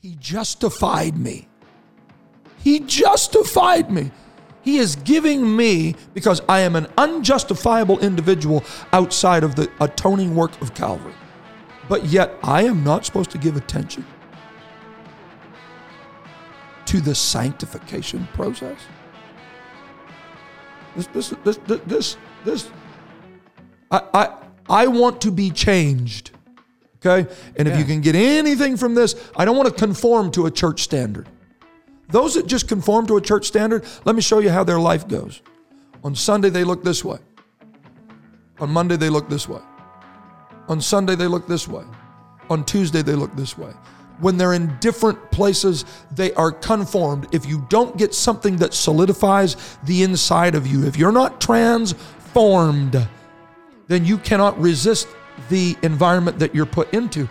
He justified me. He justified me. He is giving me because I am an unjustifiable individual outside of the atoning work of Calvary. But yet, I am not supposed to give attention to the sanctification process. This, this, this, this, this, this I, I, I want to be changed. Okay? And if Yeah. you can get anything from this, I don't want to conform to a church standard. Those that just conform to a church standard, let me show you how their life goes. On Sunday, they look this way. On Monday, they look this way. On Sunday, they look this way. On Tuesday, they look this way. When they're in different places, they are conformed. If you don't get something that solidifies the inside of you, if you're not transformed, then you cannot resist the environment that you're put into.